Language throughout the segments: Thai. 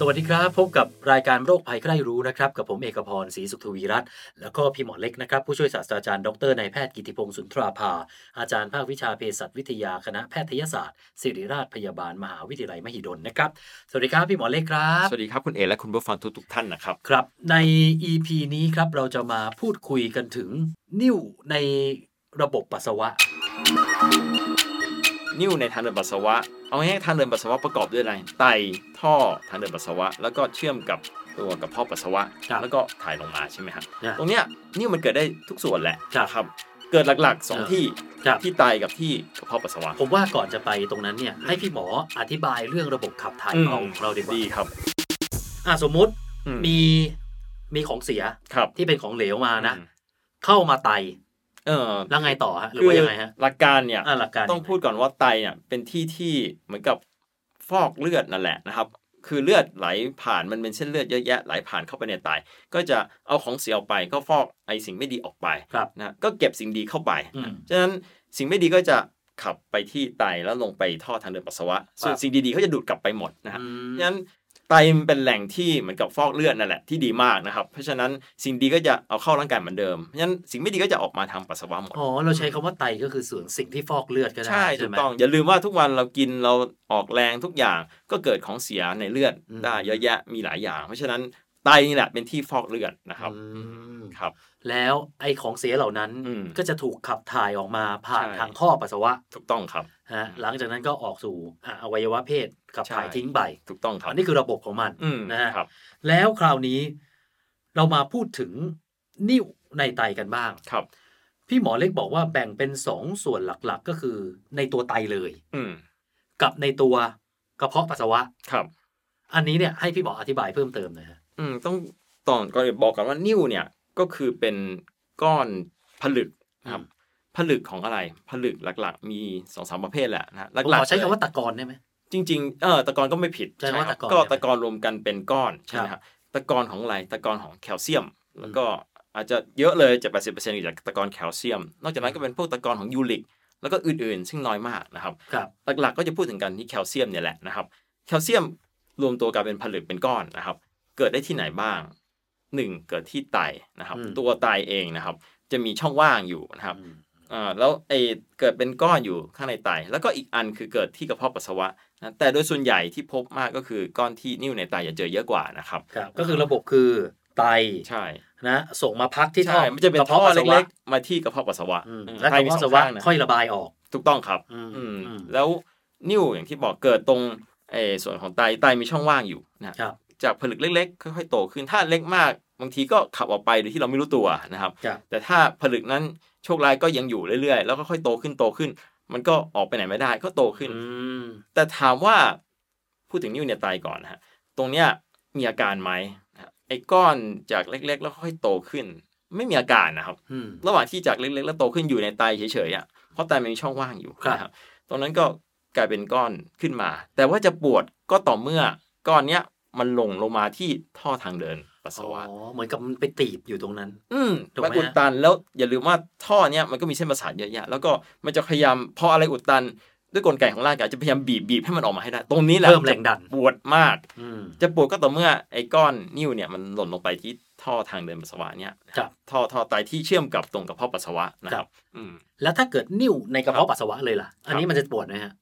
สวัสดีครับ พบกับรายการโรคภัยใครรู้นะครับกับผมเอกพรศรีสุขทวีรัตน์แล้วก็พี่หมอเล็กนะครับ ผู้ช่วยศาสตราจารย์ดรนายแพทย์กิติพงศ์สุนทราภา อาจารย์ภาควิชาเภสัชวิทยาคณะแพทยศาสตร์ ศิริราชพยาบาลมหาวิทยาลัยมหิดลนะครับ สวัสดีครับพี่หมอเล็กครับ สวัสดีครับคุณเอและคุณผู้ฟังทุกๆท่านนะครับครับ ใน EP นี้ครับเราจะมาพูดคุยกันถึงนิ่วในระบบปัสสาวะ นิ่วในทางเดินปัสสาวะ เอาง่ายๆทางเดินปัสสาวะประกอบด้วยอะไร ไต ท่อ ทางเดินปัสสาวะ แล้วก็เชื่อมกับตัวกับพ่อปัสสาวะ ครับแล้วก็ถ่ายลงมาใช่ไหมครับนะตรงเนี้ยนิ่วมันเกิดได้ทุกส่วนแหละครับครับ เกิดหลักๆสองครับที่ ครับ ที่ไตกับที่กระเพาะปัสสาวะ ผมว่าก่อนจะไปตรงนั้นเนี่ยให้พี่หมออธิบายเรื่องระบบขับถ่ายของเราดีกว่าดีครับอะสมมุติอืมมีมีของเสียครับที่เป็นของเหลวมานะ อืมเข้ามาไต เออแล้วไงต่อฮะหรือว่ายังไงฮะหลักการเนี่ยอะหลักการต้องพูดก่อนว่าไตเนี่ยเป็นที่ที่เหมือนกับฟอกเลือดนั่นแหละนะครับ คือเลือดไหลผ่านมันเป็นเส้นเลือดเยอะแยะไหลผ่านเข้าไปในไตก็จะเอาของเสียออกไปก็ฟอกไอสิ่งไม่ดีออกไปครับนะก็เก็บสิ่งดีเข้าไปอืมฉะนั้นสิ่งไม่ดีก็จะขับไปที่ไตแล้วลงไปท่อทางเดินปัสสาวะ ส่วนครับสิ่งดีๆเขาจะดูดกลับไปหมดนะฮะอืมฉะนั้น ไตมันเป็นแหล่งที่เหมือนกับฟอกเลือดนั่นแหละที่ดีมากนะครับ เพราะฉะนั้นสิ่งดีก็จะเอาเข้าร่างกายเหมือนเดิมเพราะฉะนั้นสิ่งไม่ดีก็จะออกมาทางปัสสาวะหมดอ๋อเราใช้คำว่าไตก็คือส่วนสิ่งที่ฟอกเลือดก็ได้ใช่ถูไหกมต้องอย่าลืมว่าทุกวันเรากินเราออกแรงทุกอย่างก็เกิดของเสียในเลือดอืมได้เยอะแยะมีหลายอย่าง เพราะฉะนั้นไตนี่แหละเป็นที่ฟอกเลือดนะครับอืม ครับ แล้วไอ้ของเสียเหล่านั้นอืมก็จะถูกขับถ่ายออกมาผ่านใช่ทางท่อปัสสาวะ ถูกต้องครับฮะหลังจากนั้นก็ออกสู่อะอวัยวะเพศขับถ่ายใช่ทิ้งไปถูกต้องครับอันนี้คือระบบของมันอืมนะฮะครับแล้วคราวนี้เรามาพูดถึงนิ่วในไตกันบ้างครับ พี่หมอเล็กบอกว่าแบ่งเป็นสองส่วนหลักๆ ก็คือในตัวไตเลย อืมกับในตัวกระเพาะปัสสาวะครับ อันนี้เนี่ยให้พี่หมออธิบายเพิ่มเติมหน่อยฮะอืมต้องตอนก่อนอื่นบอกกันว่านิ่วเนี่ย ก็คือเป็นก้อนผลึกนะครับผลึกของอะไรผลึกหลัก ๆ มีสองสามประเภทแหละนะหผมลักขอๆใช้คำว่าตะกอนได้ไหมจริงๆเออตะกอนก็ไม่ผิดใช่ว่าครับตะกอนก็ใช่ไหมตะกอนรวมกันเป็นก้อนใช่ไหมคครัรับบตะกอนของอะไรตะกอนของแคลเซียม แล้วก็อาจจะเยอะเลยจะแปดสิบเปอร์เซ็นต์จากตะกอนแคลเซียม นอกจากนั้นก็เป็นพวกตะกอนของยูริก แล้วก็อื่นๆ ซึ่งน้อยมากนะครับครับหลักๆก็จะพูดถึงกันที่แคลเซียมเนี่ยแหละนะครับแคลเซียมรวมตัวกันเป็นผลึกเป็นก้อนนะครับ เกิดได้ที่ไหนบ้าง หนึ่งเกิดที่ไตนะครับอืมตัวไตเองนะครับ จะมีช่องว่างอยู่นะครับอืมอ่าแล้วไอ้เกิดเป็นก้อนอยู่ข้างในไต แล้วก็อีกอันคือเกิดที่กระเพาะปัสสาวะนะแต่โดยส่วนใหญ่ที่พบมากก็คือก้อนที่นิ่วในไตจะเจอเยอะกว่านะครับครับก็คือระบบคือไตใช่นะส่งมาพักที่ท่อใช่มันจะเป็นกรท่อปัสสาวะเล็กๆมาที่กระเพาะปัสสาวะอืมอืมและกไตระมีเพาะสปัอสสาวะงข้างนะค่อยระบายออก ถูกต้องครับอืมอืมอืมแล้วนิ่วอย่างที่บอกเกิดตรงไอ้ส่วนของไตไตมีช่องว่างอยู่นะครับ จากผลึกเล็กๆ ค่อยๆโตขึ้นถ้าเล็กมากบางทีก็ขับออกไปโดยที่เราไม่รู้ตัวนะครับครับ แต่ถ้าผลึกนั้นโชคร้ายก็ยังอยู่เรื่อยๆ แล้วก็ค่อยโตขึ้นโตขึ้น มันก็ออกไปไหนไม่ได้ก็โตขึ้นอืมแต่ถามว่าพูดถึงนิ้วในไตก่อนนะฮะตรงเนี้ยมีอาการไหมนะฮะไอ้ก้อนจากเล็ก ๆ แล้วค่อยๆโตขึ้น ไม่มีอาการนะครับอืมระหว่างที่จากเล็ก ๆ แล้วโตขึ้นอยู่ในไตเฉยๆอะเพราะไตมันมีช่องว่างอยู่ครับนะครับตรงนั้นก็กลายเป็นก้อนขึ้นมา แต่ว่าจะปวดก็ต่อเมื่อก้อนเนี้ย มันลงลงมาที่ท่อทางเดินปัสสาวะอ๋อเหมือนกับมันไปตีบอยู่ตรงนั้น อืมถูกไหมมันอุดตันแล้วอย่าลืมว่าท่อเนี้ยมันก็มีเส้นประสาทเยอะแยะแล้วก็มันจะพยายามพออะไรอุดตันด้วยกลไกของร่างกายจะพยายามบีบบีบให้มันออกมาให้ได้ ตรงนี้แหละเพิ่มแรงดันปวดมากอืมจะปวดก็ต่อเมื่อไอ้ก้อนนิ่วเนี่ยมันหล่นลงไปที่ท่อทางเดินปัสสาวะเนี่ยครับท่อท่อไตที่เชื่อมกับตรงกระเพาะปัสสาวะนะคครัรับบอืมแล้วถ้าเกิดนิ่วในกระเพาะปัสสาวะเลยล่ะ อันนี้มันจะปวดไหมฮะ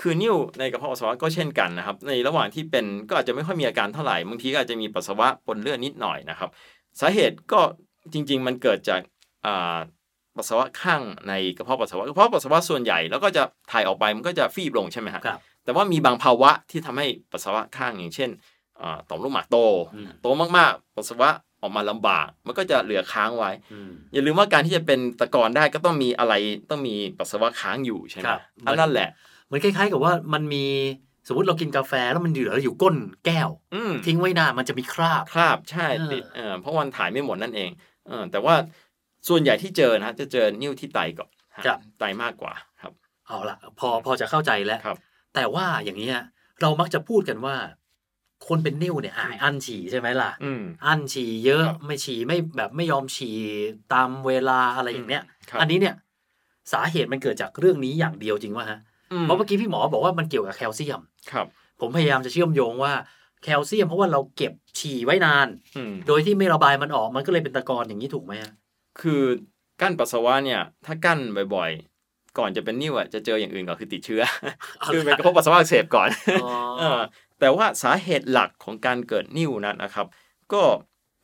คือนิ่วในกระเพาะปัสสาวะก็เช่นกันนะครับ ในระหว่างที่เป็นก็อาจจะไม่ค่อยมีอาการเท่าไหร่บางทีก็อาจจะมีปัสสาวะปนเลือดนิดหน่อยนะครับ สาเหตุก็จริง ๆ มันเกิดจากอ่าปัสสาวะข้างในกระเพาะปัสสาวะกระเพาะปัสสาวะส่วนใหญ่แล้วก็จะถ่ายออกไปมันก็จะฟีบลงใช่ไหมฮะครับแต่ว่ามีบางภาวะที่ทำให้ปัสสาวะข้างอย่างเช่นอ่าต่อมลูกหมากโตอืมโตมากๆปัสสาวะออกมาลำบากมันก็จะเหลือค้างไว้อืมอย่าลืมว่าการที่จะเป็นตะกอนได้ก็ต้องมีอะไรต้องมีปัสสาวะค้างอยู่ใช่ไหมครับอันนั่นแหละเห มือนคล้ายๆ กับว่ามันมีสมมติเรากินกาแฟแล้วมันเหลืออยู่ก้นแก้วอืมทิ้งไว้นานมันจะมีคราบคราบใช่เออติดเออเพราะวันถ่ายไม่หมดนั่นเองเออแต่ว่าส่วนใหญ่ที่เจอนะฮะจะเจอนิ้วที่ไตก่อนฮะครับไตมากกว่าครับ เอาละพอพอจะเข้าใจแล้วครับแต่ว่าอย่างนี้ยเรามักจะพูดกันว่า คนเป็นนิ่วเนี่ยอ่ายอั้นฉี่ใช่ไหมล่ะอืมอั้นฉี่เยอะครับไม่ฉี่ไม่แบบไม่ยอมฉี่ตามเวลาอะไรอย่างเนี้ยครับอันนี้เนี่ย สาเหตุมันเกิดจากเรื่องนี้อย่างเดียวจริงวะฮะอืม เพราะเมื่อกี้พี่หมอบอกว่ามันเกี่ยวกับแคลเซียมครับ ผมพยายามจะเชื่อมโยงว่าแคลเซียมเพราะว่าเราเก็บฉี่ไว้นานอืมโดยที่ไม่ระบายมันออกมันก็เลยเป็นตะกอนอย่างนี้ถูกไหมฮะคือกั้นปัสสาวะเนี่ยถ้ากั้นบ่อยๆ ก่อนจะเป็นนิ่วอะจะเจออย่างอื่นก่อนคือติดเชื้อ คือเป็นกระเพาะปัสสาวะอักเสบก่อนอ๋อเออแต่ว่าสาเหตุหลักของการเกิดนิ่วนั้นนะครับ ก็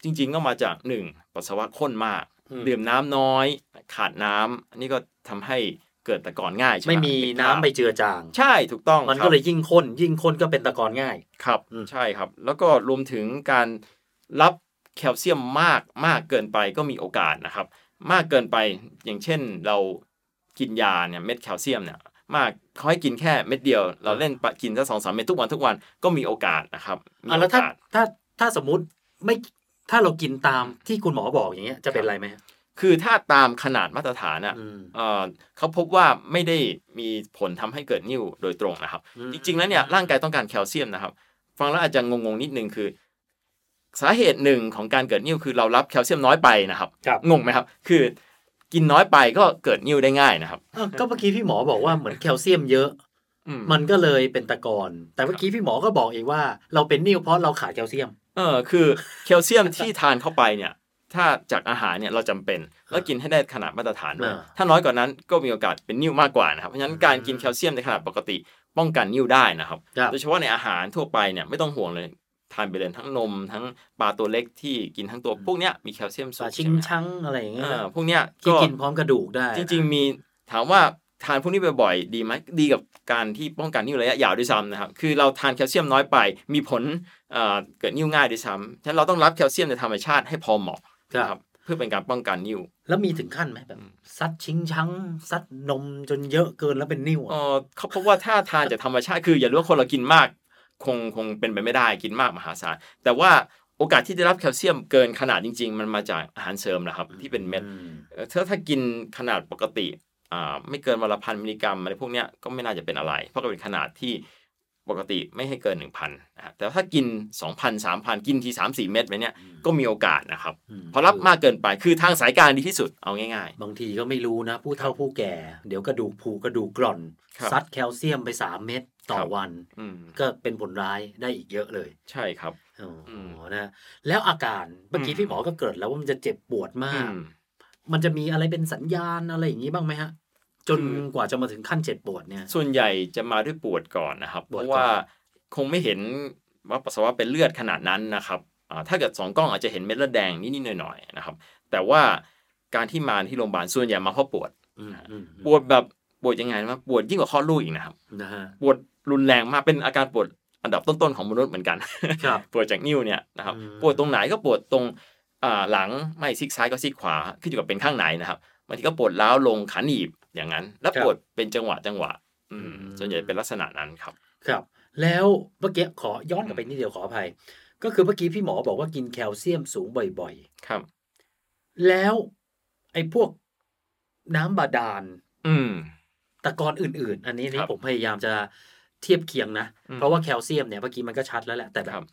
จริงๆก็มาจากหนึ่งปัสสาวะข้นมากอืมดื่มน้ำน้อย ขาดน้ำอันนี้ก็ทำให้ เกิดตะกอนง่ายใช่ไหมไม่มีติดน้ำไปเจือจาง ใช่ถูกต้องมันครับก็เลยยิ่งข้นยิ่งข้นก็เป็นตะกอนง่ายครับอืมใช่ครับ แล้วก็รวมถึงการรับแคลเซียมมากมากเกินไปก็มีโอกาสนะครับ มากเกินไปอย่างเช่นเรากินยาเนี่ยเม็ดแคลเซียมเนี่ยมากเขาให้กินแค่เม็ดเดียว เราเล่นปะกินสักสองสามเม็ดทุกวันทุกวันก็มีโอกาสนะครับมีอะโอแล้วถ้ากาสถ้าถ้าสมมุติไม่ถ้าเรากินตามที่คุณหมอบอกอย่างเงี้ยจะเป็นไรไหมฮะ คือถ้าตามขนาดมาตรฐานอะอืมเอ่อเขาพบว่าไม่ได้มีผลทำให้เกิดนิ่วโดยตรงนะครับอืมจริงๆแล้วเนี่ยร่างกายต้องการแคลเซียมนะครับ ฟังแล้วอาจจะงงๆนิดนึงคือ สาเหตุหนึ่งของการเกิดนิ่วคือเรารับแคลเซียมน้อยไปนะครับครับงงไหมครับ คือกินน้อยไปก็เกิดนิ่วได้ง่ายนะครับอ้าวก็เมื่อกี้พี่หมอบอกว่าเหมือนแคลเซียมเยอะอืมมันก็เลยเป็นตะกอนแต่เมื่อกี้พี่หมอก็บอกเองว่า เราเป็นนิ่วเพราะเราขาดแคลเซียม เออคือแคลเซียมที่ทานเข้าไปเนี่ย ถ้าจากอาหารเนี่ยเราจำเป็นแล้วกินให้ได้ขนาดมาตรฐานด้วยอ่าถ้าน้อยกว่านั้นก็มีโอกาสเป็นนิ่วมากกว่านะครับเพราะฉะนั้นการกินแคลเซียมในขนาดปกติ ป้องกันนิ่วได้นะครับครับโดยเฉพาะในอาหารทั่วไปเนี่ยไม่ต้องห่วงเลยทานไปเลยทั้งนมทั้งปลาตัวเล็กที่กินทั้งตัวพวกเนี้ยมีแคลเซียมปสูลางชิงใช่ไหมชังอะไรอย่างเงี้ยเออพวกเนี้ยที่ก็กินพร้อมกระดูกได้ จริง ๆ มีถามว่าทานพวกนี้บ่อยๆดีไหมดีกับการที่ป้องกันนิ่วระยะยาวด้วยซ้ำนะครับคือเราทานแคลเซียมน้อยไป มีผลเอ่อเกิดนิ่วง่ายด้วยซ้ำฉะนั้นเราต้องรับแคลเซียมในธรรมชาติให้พอเหมาะ ครับนะครับเพื่อเป็นการป้องกันนิ่วแล้วมีถึงขั้นไหมแบบอืมซัดชิงชังซัดนมจนเยอะเกินแล้วเป็นนิ่วอะเออเขาพบว่าถ้าทานจากธรรมชาติคืออย่ารู้ว่าคนเรากินมาก คงคงเป็นไปไม่ได้กินมากมหาศาลแต่ว่าโอกาสที่จะรับแคลเซียมเกินขนาดจริง ๆ มันมาจากอาหารเสริมนะครับ ที่เป็นเม็ดอืมเอ่อถ้าถ้ากินขนาดปกติอ่าไม่เกินวันละพันมิลลิกรัมอะไรพวกเนี้ยก็ไม่น่าจะเป็นอะไร เพราะก็เป็นขนาดที่ ปกติไม่ให้เกิน 1,000นะฮะแต่ถ้ากิน 2,000 3,000 กินที 3-4 เม็ดไปเนี้ยก็มีโอกาสนะครับอืมพอรับมากเกินไปคือทางสายกลางดีที่สุดเอาง่ายบางทีก็ไม่รู้นะ ผู้เฒ่าผู้แก่ เดี๋ยวกระดูกผูกระดูกกร่อนครับซัดแคลเซียมไปสามเม็ดต่อครับวันๆอืมก็เป็นผลร้ายได้อีกเยอะเลย ใช่ครับอ๋ออมนะแล้วอาการเมื่อกี้อืมพี่หมอก็เกิดแล้วว่ามันจะเจ็บปวดมาอืกมมันจะมีอะไรเป็นสัญญาณอะไรอย่างนี้บ้างไหมฮะ จนคือกว่าจะมาถึงขั้นเจ็บปวดเนี่ย ส่วนใหญ่จะมาด้วยปวดก่อนนะครับปเพวดก่อนราะว่าคงไม่เห็นว่าปัสสาวะเป็นเลือดขนาดนั้นนะครับอ่าถ้าเกิดสองกล้องอาจจะเห็นเม็ดเลือดแดงนิดๆหน่อยๆนะครับ แต่ว่าการที่มาที่โรงพยาบาลส่วนใหญ่มาเพราะปวดอืมอืมปวดแบบปวดยังไงนะปวดยิ่งกว่าคลอดลูกอีกนะครับนะฮะปวดรุนแรงมากเป็นอาการปวดอันดับต้นๆของมนุษย์เหมือนกันครับปวดจากนิ้วเนี่ยนะครับอืมปวดตรงไหนก็ปวดตรงอ่าหลังไม่ซีกซ้ายก็ซีกขวาขึ้นอยู่กับเป็นข้างไหนนะครับบางทีก็ปวดล้าวลงขาหนีบ อย่างนั้น แล้วปวดเป็นจังหวะจังหวะ อืมส่วนใหญ่เป็นลักษณะนั้นครับ ครับ แล้วเมื่อกี้ขอย้อนกลับไปนิดเดียวขออภัย ก็คือเมื่อกี้พี่หมอบอกว่ากินแคลเซียมสูงบ่อยครับๆแล้วไอ้พวกน้ำบาดาล อืมตะกอนอื่น ๆ อันนี้คนี่รับผมพยายามจะเทียบเคียงนะอืมเพราะว่าแคลเซียมเนี่ยเมื่อกี้มันก็ชัดแล้วแหละแต่แบครับบ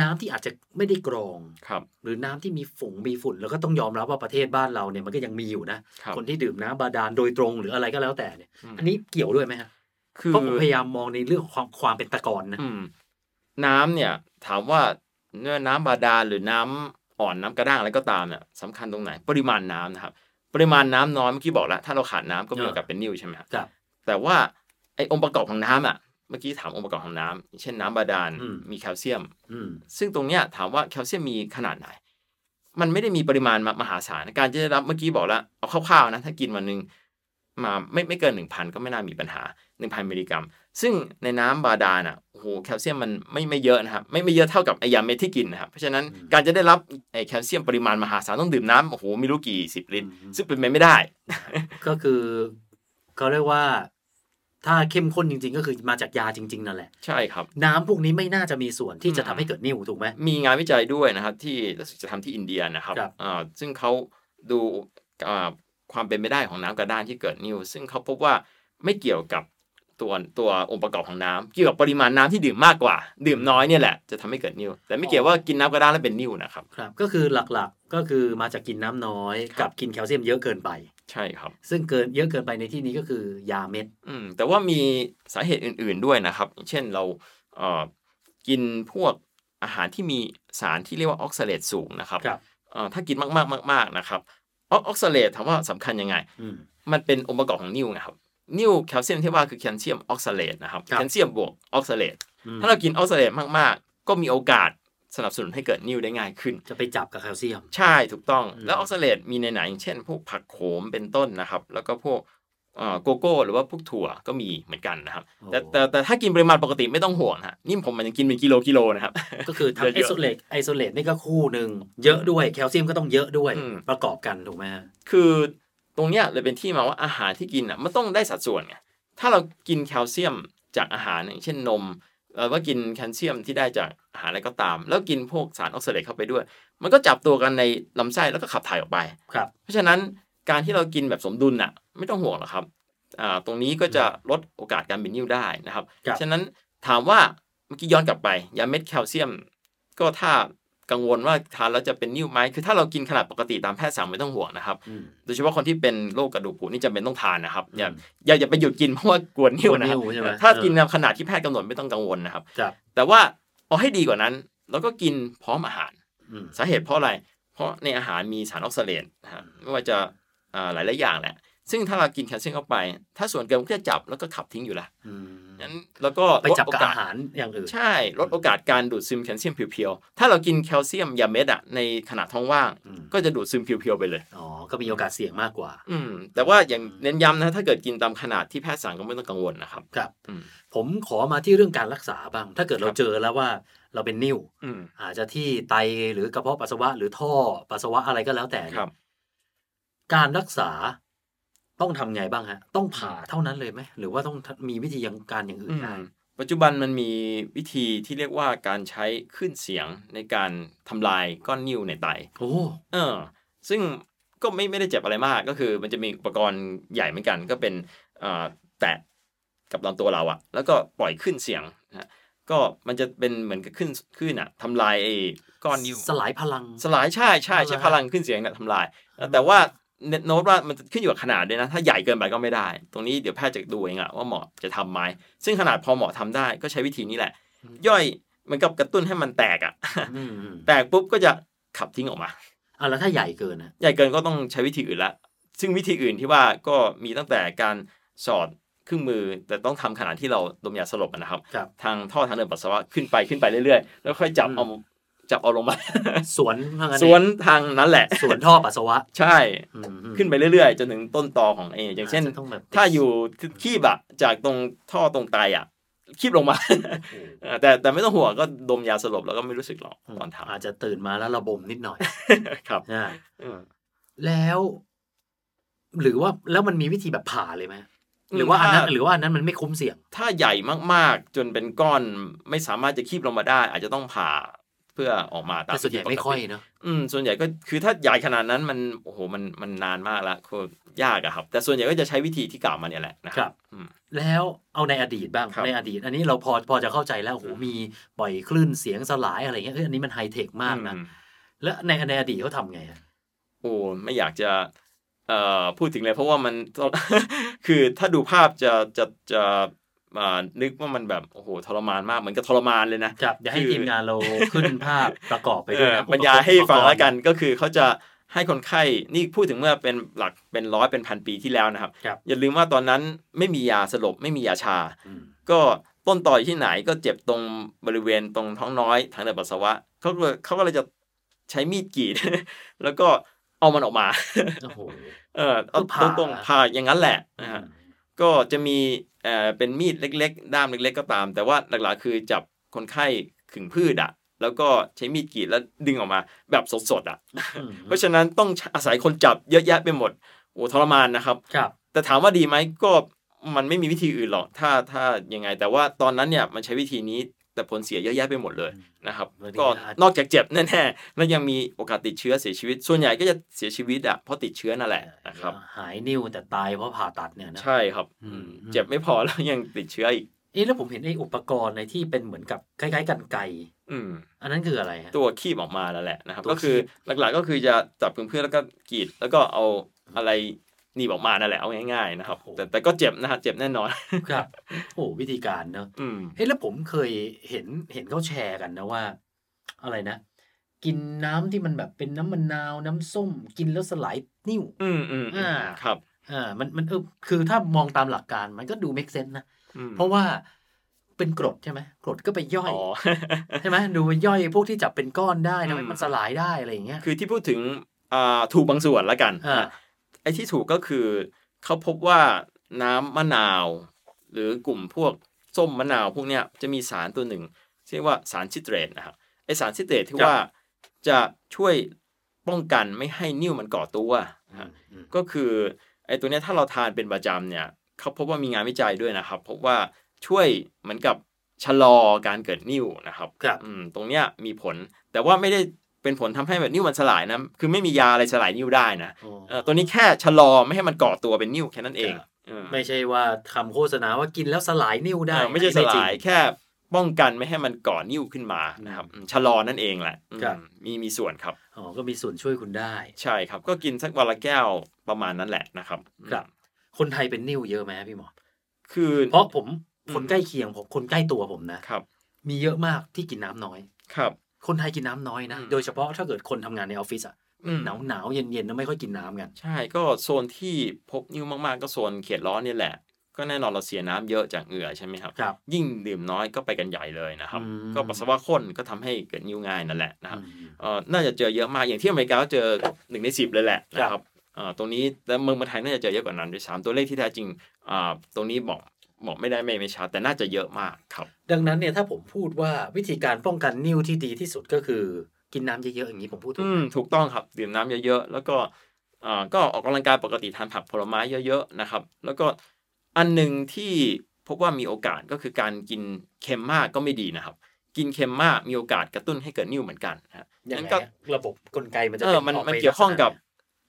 น้ำที่อาจจะไม่ได้กรองครับหรือน้ำที่มีฝงมีฝุ่น แล้วก็ต้องยอมรับว่าประเทศบ้านเราเนี่ยมันก็ยังมีอยู่นะครับคนที่ดื่มน้ำบาดาลโดยตรงหรืออะไรก็แล้วแต่เนี่ยอืมอันนี้เกี่ยวด้วยไหมฮะคือเพราะผมพยายามมองในเรื่องของความความเป็นตะกอนนะอืมน้ำเนี่ย ถามว่าเนื้อน้ำบาดาลหรือน้ำอ่อนน้ำกระด้างอะไรก็ตามเนี่ยสำคัญตรงไหน ปริมาณน้ำนะครับ ปริมาณน้ำน้อยเมื่อกี้บอกแล้วถ้าเราขาดน้ำก็มีโอกาสเป็นนิ่วใช่ไหมครับครับแต่ว่าไอองค์ประกอบของน้ำอะ เมื่อกี้ถามองค์ประกอบของน้ำเช่นน้ำบาดาลอืมมีแคลเซียมอืมซึ่งตรงเนี้ยถามว่าแคลเซียมมีขนาดไหน มันไม่ได้มีปริมาณมมหาศาลการจะได้รับเมื่อกี้บอกแล้วเอาคร่าวๆนะถ้ากินวันหนึ่งมาไม่ไม่เกินหนึ่งพันก็ไม่น่ามีปัญหาหนึ่งพันมิลลิกรัม ซึ่งในน้ำบาดาลอะโอ้โหแคลเซียมมันไม่ไม่เยอะนะครับไม่ไม่เยอะเท่ากับไอยาเม็ดที่กินนะครับเพราะฉะนั้นอืมการจะได้รับไอแคลเซียมปริมาณมหาศาลต้องดื่มน้ำโอ้โหไม่รู้กี่สิบลิตรอืมซึ่งเป็นไปไม่ได้ ก็คือเขาเรียกว่า ถ้าเข้มข้นจริง ๆ ก็คือมาจากยาจริง ๆ นั่นแหละ ใช่ครับ น้ำพวกนี้ไม่น่าจะมีส่วนที่จะอืมทำให้เกิดนิ่วถูกไหมมีงานวิจัยด้วยนะครับ ที่รู้สึกจะทำที่อินเดียนะครับครับอ่าซึ่งเขาดูอ่าความเป็นไปได้ของน้ำกระด้างที่เกิดนิ่วซึ่งเขาพบว่าไม่เกี่ยวกับ ตัวตัวองค์ประกอบของน้ำเกี่ยวกับปริมาณน้ำที่ดื่มมากกว่า ดื่มน้อยเนี่ยแหละจะทำให้เกิดนิ่วแต่ไม่เกี่ยวว่ากินน้ำกระด้างแล้วเป็นนิ่วนะครับครับก็คือหลักๆก็คือมาจากกินน้ำน้อยครักับบกินแคลเซียมเยอะเกินไป ใช่ครับ ซึ่งเกินเยอะเกินไปในที่นี้ก็คือยาเม็ดอืมแต่ว่ามีสาเหตุอื่น ๆด้วยนะครับ อย่างเช่นเราเอ่อกินพวกอาหารที่มีสารที่เรียกว่าออกซาเลตสูงนะครับครับเอ่อถ้ากินมากๆมาก ๆนะครับออกซาเลตถามว่าสำคัญยังไงอืมมันเป็นองค์ประกอบของนิ่วนะครับ นิ่วแคลเซียมที่ว่าคือแคลเซียมออกซาเลตนะครับครับแคลเซียมบวกออกซาเลตอืมถ้าเรากินออกซาเลตมากๆ ก็มีโอกาสสนับสนุนให้เกิดนิ่วได้ง่ายขึ้น จะไปจับกับแคลเซียม ใช่ถูกต้องอืมแล้วออกซาเลตมีในไหนอย่างเช่น พวกผักโขมเป็นต้นนะครับ แล้วก็พวกเอ่อโกโก้หรือว่าพวกถั่วก็มีเหมือนกันนะครับ แต่แต่แต่ถ้ากินปริมาณปกติไม่ต้องห่วงนะฮะนี่ผมมันยังกินเป็นกิโลกิโลนะครับ ก็คือทั้งเยอะๆไอโซาเลตออกซาเลตนี่ก็คือต้องเยอะด้วยแคลเซียมก็ต้องเยอะด้วยอืมประกอบกันถูกไหมฮะคือ ตรงเนี้ยเลยเป็นที่มาว่าอาหารที่กินอะมันต้องได้สัดส่วนไงถ้าเรากินแคลเซียมจากอาหารอย่างเช่นนมหรือว่ากินแคลเซียมที่ได้จากอาหารอะไรก็ตาม แล้วกินพวกสารออกซาเลตเข้าไปด้วย มันก็จับตัวกันในลำไส้แล้วก็ขับถ่ายออกไปครับ เพราะฉะนั้นการที่เรากินแบบสมดุลน่ะ ไม่ต้องห่วงหรอกครับอ่าตรงนี้ก็จะลดโอกาสการเป็นนิ่วได้นะครับครับฉะนั้นถามว่าเมื่อกี้ย้อนกลับไปยาเม็ดแคลเซียม ก็ถ้า กังวลว่าทานแล้วจะเป็นนิ่วไหมคือถ้าเรากินขนาดปกติตามแพทย์สั่งไม่ต้องห่วงนะครับอืมโดยเฉพาะคนที่เป็นโรคกระดูกผุนี่จำเป็นต้องทานนะครับ อย่าอืมอย่าอย่าไปหยุดกินเพราะว่ากลัวนิ่วนะครับกลัวนิ่วใช่ไหมถ้าเออกินตามขนาดที่แพทย์กำหนดไม่ต้องกังวลนะครับครับแต่ว่าเอาให้ดีกว่านั้นเราก็กินพร้อมอาหารอืมสาเหตุเพราะอะไร เพราะในอาหารมีสารออกซาเลตนะฮะไม่ว่าจะอ่าหลายหลายๆอย่างแหละ ซึ่งถ้าเรากินแคลเซียมเข้าไป ถ้าส่วนเกินมันก็จะจับแล้วก็ขับทิ้งอยู่ละอืมนั้นแล้วก็ไปจับลดโอกับกาอาสหารอย่างอื่น ใช่ ลดโอกาสการดูดซึมแคลเซียมเพียวๆ ถ้าเรากินแคลเซียมยาเม็ดอะในขณะท้องว่างอืมก็จะดูดซึมเพียวๆไปเลย อ๋อ ก็มีโอกาสเสี่ยงมากกว่า อืม แต่ว่าอย่างเน้นย้ำนะ ถ้าเกิดกินตามขนาดที่แพทย์สั่งก็ไม่ต้องกังวลนะครับ ครับอืมผมขอมาที่เรื่องการรักษาบ้าง ถ้าเกิดเราครับเจอแล้วว่าเราเป็นนิ่วอืมอาจจะที่ไตหรือกระเพาะปัสสาวะหรือท่อปัสสาวะอะไรก็แล้วแต่เนี่ยครับการรักษา ต้องทำไงบ้างฮะ ต้องผ่าเท่านั้นเลยไหมหรือว่าต้องมีวิธียังการอย่างอื่นอืมได้ปัจจุบันมันมีวิธีที่เรียกว่าการใช้คลื่นเสียงในการทำลายก้อนนิ่วในไตโอ้เออ ซึ่งก็ไม่ไม่ได้เจ็บอะไรมากก็คือ มันจะมีอุปกรณ์ใหญ่เหมือนกัน ก็เป็นเอ่อแตะกับลำตัวเราอะแล้วก็ปล่อยขึ้นเสียงนะฮะก็มันจะเป็นเหมือนกับขึ้นขึ้นอะทำลายไอ้ก้อนนิ่วสลายพลัง สลายใช่ใช่ใช้เอาละพลังขึ้นเสียงเนี่ยทำลาย แต่ว่าเน็ต โน้ตว่ามันขึ้นอยู่กับขนาดด้วยนะ ถ้าใหญ่เกินไปก็ไม่ได้ ตรงนี้เดี๋ยวแพทย์จะดูเองอะว่าเหมาะจะทำไหมซึ่งขนาดพอเหมาะทำได้ก็ใช้วิธีนี้แหละ ย่อยเหมันกับกระตุ้นให้มันแตกอะอืมอืมแตกปุ๊บก็จะขับทิ้งออกมาอะแล้วถ้าใหญ่เกินนะใหญ่เกินก็ต้องใช้วิธีอื่นละซึ่งวิธีอื่นที่ว่าก็มีตั้งแต่การสอดเครื่องมือแต่ต้องทำขณะที่เราดมยาสลบอะนะครับครับ ทางท่อทางเดินปัสสาวะขึ้นไปขึ้นไปเรื่อยๆ แล้วค่อยจับอืมเอา จับเอาลงมา สวนทางสวนทางนั้นแหละ สวนท่อปัสสาวะ ใช่อืมอืมขึ้นไปเรื่อยๆ จนถึงต้นตอของเออย่างเช่นจจะต้องแบบถ้าอยู่คีบอะจากตรงท่อตรงไตอะคีบลงมาโอ้เออแต่แต่ไม่ต้องห่วงก็ดมยาสลบแล้วก็ไม่รู้สึกหรอกตอนทอาจจะตื่นมาแล้วระบมนิดหน่อยำครับนะเออแล้วหรือว่าแล้วมันมีวิธีแบบผ่าเลยไหมหรือว่าอันนั้นถ้าหรือว่าอันนั้นมันไม่คุ้มเสี่ยง ถ้าใหญ่มากๆ จนเป็นก้อนไม่สามารถจะคีบลงมาได้ อาจจะต้องผ่าเพื่อออกมาตามแต่ส่วนใหญ่ปกติไม่ค่อยเนอะอืมส่วนใหญ่ก็คือถ้าใหญ่ขนาดนั้นมันโอ้โหมันมันนานมากละคือยากอะครับ แต่ส่วนใหญ่ก็จะใช้วิธีที่กล่าวมาเนี่ยแหละนะคครัรับอืมแล้วเอาในอดีตบ้างครับในอดีต อันนี้เราพอพอจะเข้าใจแล้วโอ้โหอืมมีปล่อยคลื่นเสียงสลายอะไรเงี้ยเอ้ยอันนี้มันไฮเทคมากนะอืแล้วในในอดีตเขาทำไงอะโอ้ไม่อยากจะเอ่อพูดถึงเลยเพราะว่ามันคือถ้าดูภาพจะจะจะอ่า นึกว่ามันแบบโอ้โหทรมานมากเหมือนกับทรมานเลยนะครับเดี๋ยวให้คือทีมงานเราขึ้นภาพประกอบไปเอด้วยอนะบรรยายให้ฟังอุปรณ์แล้วกันก็คือเขาจะให้คนไข้นี่พูดถึงเมื่อเป็นหลักเป็นร้อยเป็นพันปีที่แล้วนะครับครับอย่าลืมว่าตอนนั้นไม่มียาสลบไม่มียาชาอืมก็ต้นต่อยที่ไหนก็เจ็บตรงบริเวณตรงท้องน้อยทางเดินปัสสาวะเขาก็เลยเขาก็เลยจะใช้มีดกรีด แล้วก็เอามันออกมาโอ้โหเออเอาคือผ่าตรงๆผ่าอย่างนั้นแหละนะฮะ ก็จะมีเอ่อเป็นมีดเล็ก ๆ ด้ามเล็ก ๆ ก็ตาม แต่ว่าหลักๆ คือจับคนไข้ขึงพืชอะแล้วก็ใช้มีดกรีดแล้วดึงออกมาแบบสดๆอะอืมเพราะฉะนั้นต้องอาศัยคนจับเยอะแยะไปหมดโอ้ทรมานนะครับครับ แต่ถามว่าดีไหมก็มันไม่มีวิธีอื่นหรอกถ้าถ้ายังไง แต่ว่าตอนนั้นเนี่ยมันใช้วิธีนี้ แต่ผลเสียเยอะแยะไปหมดเลยนะครับวันนี้ก็อาจนอกจากเจ็บแน่ๆแล้วยังมีโอกาสติดเชื้อเสียชีวิต ส่วนใหญ่ก็จะเสียชีวิตอะเพราะติดเชื้อนั่นแหละนะครับหายนิ้วแต่ตายเพราะผ่าตัดเนี่ยนะใช่ครับอืมอืมเจ็บไม่พอแล้วยังติดเชื้ออีกเอ๊ะแล้วผมเห็นไอ้อุปกรณ์ในที่เป็นเหมือนกับคล้ายๆกันไกรอืมอันนั้นคืออะไรฮะตัวคีบออกมาแล้วแหละนะครับตัวก็คือคีบหลักๆก็คือจะจับเพื่อนๆแล้วก็กรีดแล้วก็เอาอะไร หนีบออกมานั่นแหละเอาง่ายๆนะครับ แต่แต่ก็เจ็บนะฮะเจ็บแน่นอนครับโอ้วิธีการเนอะอืมเอ๊ะแล้วผมเคยเห็นเห็นเขาแชร์กันนะว่า อะไรนะ กินน้ำที่มันแบบเป็นน้ำมะนาวน้ำส้ม กินแล้วสลายนิ่วอืมอืมอืมอ่าครับอ่ามันมันเออคือถ้ามองตามหลักการมันก็ดูเมคเซนนะอืมเพราะว่าเป็นกรดใช่ไหมกรดก็ไปย่อยอ๋อใช่ไหมดูไปย่อยพวกที่จับเป็นก้อนได้อืทำมให้มันสลายได้อะไรอย่างเงี้ยคือที่พูดถึงอ่าถูกบางส่วนละกันอ่า ไอ้ที่ถูกก็คือเขาพบว่าน้ำมะนาว หรือกลุ่มพวกส้มมะนาวพวกเนี้ยจะมีสารตัวหนึ่งเรียกว่าสารซิตรตนะครับไอสารซิตรตที่ว่าจะช่วยป้องกันไม่ให้นิ่วมันก่อตัวนะฮะอืมก็คือไอ้ตัวเนี้ยถ้าเราทานเป็นประจำเนี่ยเขาพบว่ามีงานวิจัยด้วยนะครับพบว่าช่วยเหมือนกับชะลอการเกิดนิ่วนะครับครับอืมตรงเนี้ยมีผลแต่ว่าไม่ได้ เป็นผลทำให้แบบนิ่วมันสลายนะคือไม่มียาอะไรสลายนิ่วได้นะโอ้เออตัวนี้แค่ชะลอไม่ให้มันเกาะตัวเป็นนิ่วแค่นั้นเองครับเออไม่ใช่ว่าคำโฆษณาว่ากินแล้วสลายนิ่วได้เออไม่ใช่สจริงลายแค่ป้องกันไม่ให้มันก่อนิ่วขึ้นมานะครับอืมชะลอนั่นเองแหละอืมครับมีมีส่วนครับอ๋อก็มีส่วนช่วยคุณได้ ใช่ครับ ก็กินสักวันละแก้วประมาณนั้นแหละนะครับครับ คนไทยเป็นนิ่วเยอะไหมพี่หมอคือเพราะผมอืมคนใกล้เคียงผมคนใกล้ตัวผมนะครับ มีเยอะมากที่กินน้ำน้อยครับ คนไทยกินน้ำน้อยนะอืมโดยเฉพาะถ้าเกิดคนทำงานในออฟฟิศอะอืมหนาวหนาวๆเย็นเย็นๆแล้วไม่ค่อยกินน้ำกัน ใช่ก็โซนที่พบนิ่วมากๆ ก็โซนเขตร้อนนี่แหละ ก็แน่นอนเราเสียน้ำเยอะจากเหงื่อใช่ไหมครับครับ ยิ่งดื่มน้อยก็ไปกันใหญ่เลยนะครับอืมก็ปัสสาวะข้นก็ทำให้เกิดนิ่วง่ายนั่นแหละนะครับอืมเอ่อน่าจะเจอเยอะมากอย่างที่อเมริกาก็เจอหนึ่งในสิบเลยแหละครับนะครับเอ่อตรงนี้แต่เมืองไทยน่าจะเจอเยอะกว่านั้นด้วยซ้ำตัวเลขที่แท้จริงอ่าตรงนี้บอก บอกไม่ได้ไม่ไม่ชัดแต่น่าจะเยอะมากครับ ดังนั้นเนี่ยถ้าผมพูดว่าวิธีการป้องกันนิ่วที่ดีที่สุดก็คือ กินน้ำเยอะๆอย่างนี้ผมพูดถูกอืไหมมถูกต้องครับดื่มน้ำเยอะๆแล้วก็อ่าก็ออกกำลังกายปกติทานผักผลไม้เยอะๆนะครับ แล้วก็อันหนึ่งที่พบว่ามีโอกาสก็คือการกินเค็มมากก็ไม่ดีนะครับ กินเค็มมากมีโอกาสกระตุ้นให้เกิดนิ่วเหมือนกันนะยังงั้นไงก็ฮะระบบกลไกมันจะเออเป็นมันออกมันไปเกี่ยวข้องกับลัษณะ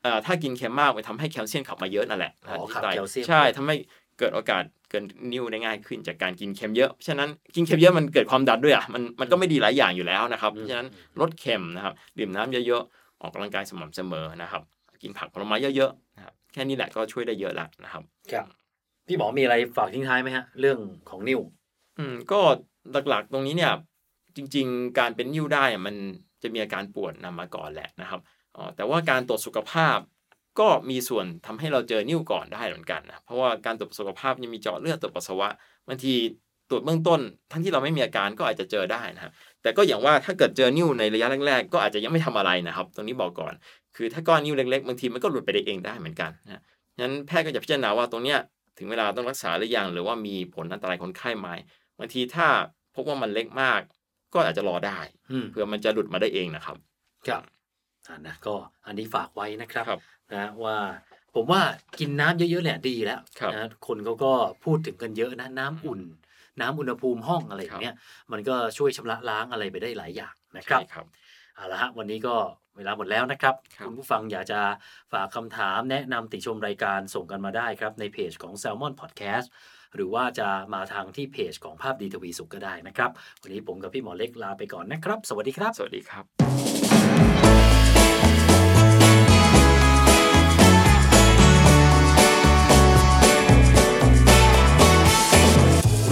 เอ่อถ้ากินเค็มมากไปทำให้แคลเซียมขับมาเยอะนั่นแหละอ๋อที่ขับไตแคลเซียมใช่ทำให้ เกิดโอกาสเกิดนิ่วได้ง่ายขึ้นจากการกินเค็มเยอะเพราะฉะนั้นกินเค็มเยอะมันเกิดความดันด้วยอะมันมันก็ไม่ดีหลายอย่างอยู่แล้วนะครับอืมเพราะฉะนั้นลดเค็มนะครับดื่มน้ำเยอะๆออกกำลังกายสม่ำเสมอนะครับ กินผักผลไม้เยอะๆนะครับแค่นี้แหละก็ช่วยได้เยอะละนะครับครับพี่หมอมีอะไรฝากทิ้งท้ายไหมฮะ เรื่องของนิ่วอืมก็หลักๆตรงนี้เนี่ยจริง ๆ การเป็นนิ่วได้อะมันจะมีอาการปวดนำมาก่อนแหละนะครับอ๋อแต่ว่าการตรวจสุขภาพ ก็มีส่วนทำให้เราเจอนิ่วก่อนได้เหมือนกันนะเพราะว่าการตรวจสุขภาพยังมีเจาะเลือดตรวจปัสสาวะบางทีตรวจเบื้องต้น ทั้งที่เราไม่มีอาการก็อาจจะเจอได้นะครับแต่ก็อย่างว่าถ้าเกิดเจอนิ่วในระยะแรกๆ ก็อาจจะยังไม่ทำอะไรนะครับ ตรงนี้บอกก่อน คือถ้าก้อนนิ่วเล็กๆบางทีมันก็หลุดไปได้เองได้เหมือนกันนะงั้นแพทย์ก็จะพิจารณาว่าตรงเนี้ยถึงเวลาต้องรักษาหรือยังหรือว่ามีผลอันตรายคนไข้ไหมบางทีถ้าพบว่ามันเล็กมาก ก็อาจจะรอได้อืมเพื่อมันจะหลุดมาได้เองนะครับ ครับอ่า นะก็อันนี้ฝากไว้นะครับครับนะว่าผมว่ากินน้ำเยอะๆเนี่ยดีแล้วครับนะคนเขาก็พูดถึงกันเยอะนะน้ำอุ่น น้ำอุณหภูมิห้องอะไรอย่างเงี้ยมันก็ช่วยชำระล้างอะไรไปได้หลายอย่างนะครับใช่ครับเอาละฮะวันนี้ก็เวลาหมดแล้วนะครับครับ คุณผู้ฟังอยากจะฝากคำถามแนะนำติชมรายการส่งกันมาได้ครับ ในเพจของ Salmon Podcast หรือว่าจะมาทางที่เพจของภาพดีทวีสุขก็ได้นะครับ วันนี้ผมกับพี่หมอเล็กลาไปก่อนนะครับ สวัสดีครับ สวัสดีครับ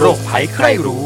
โรคภัยใครรู้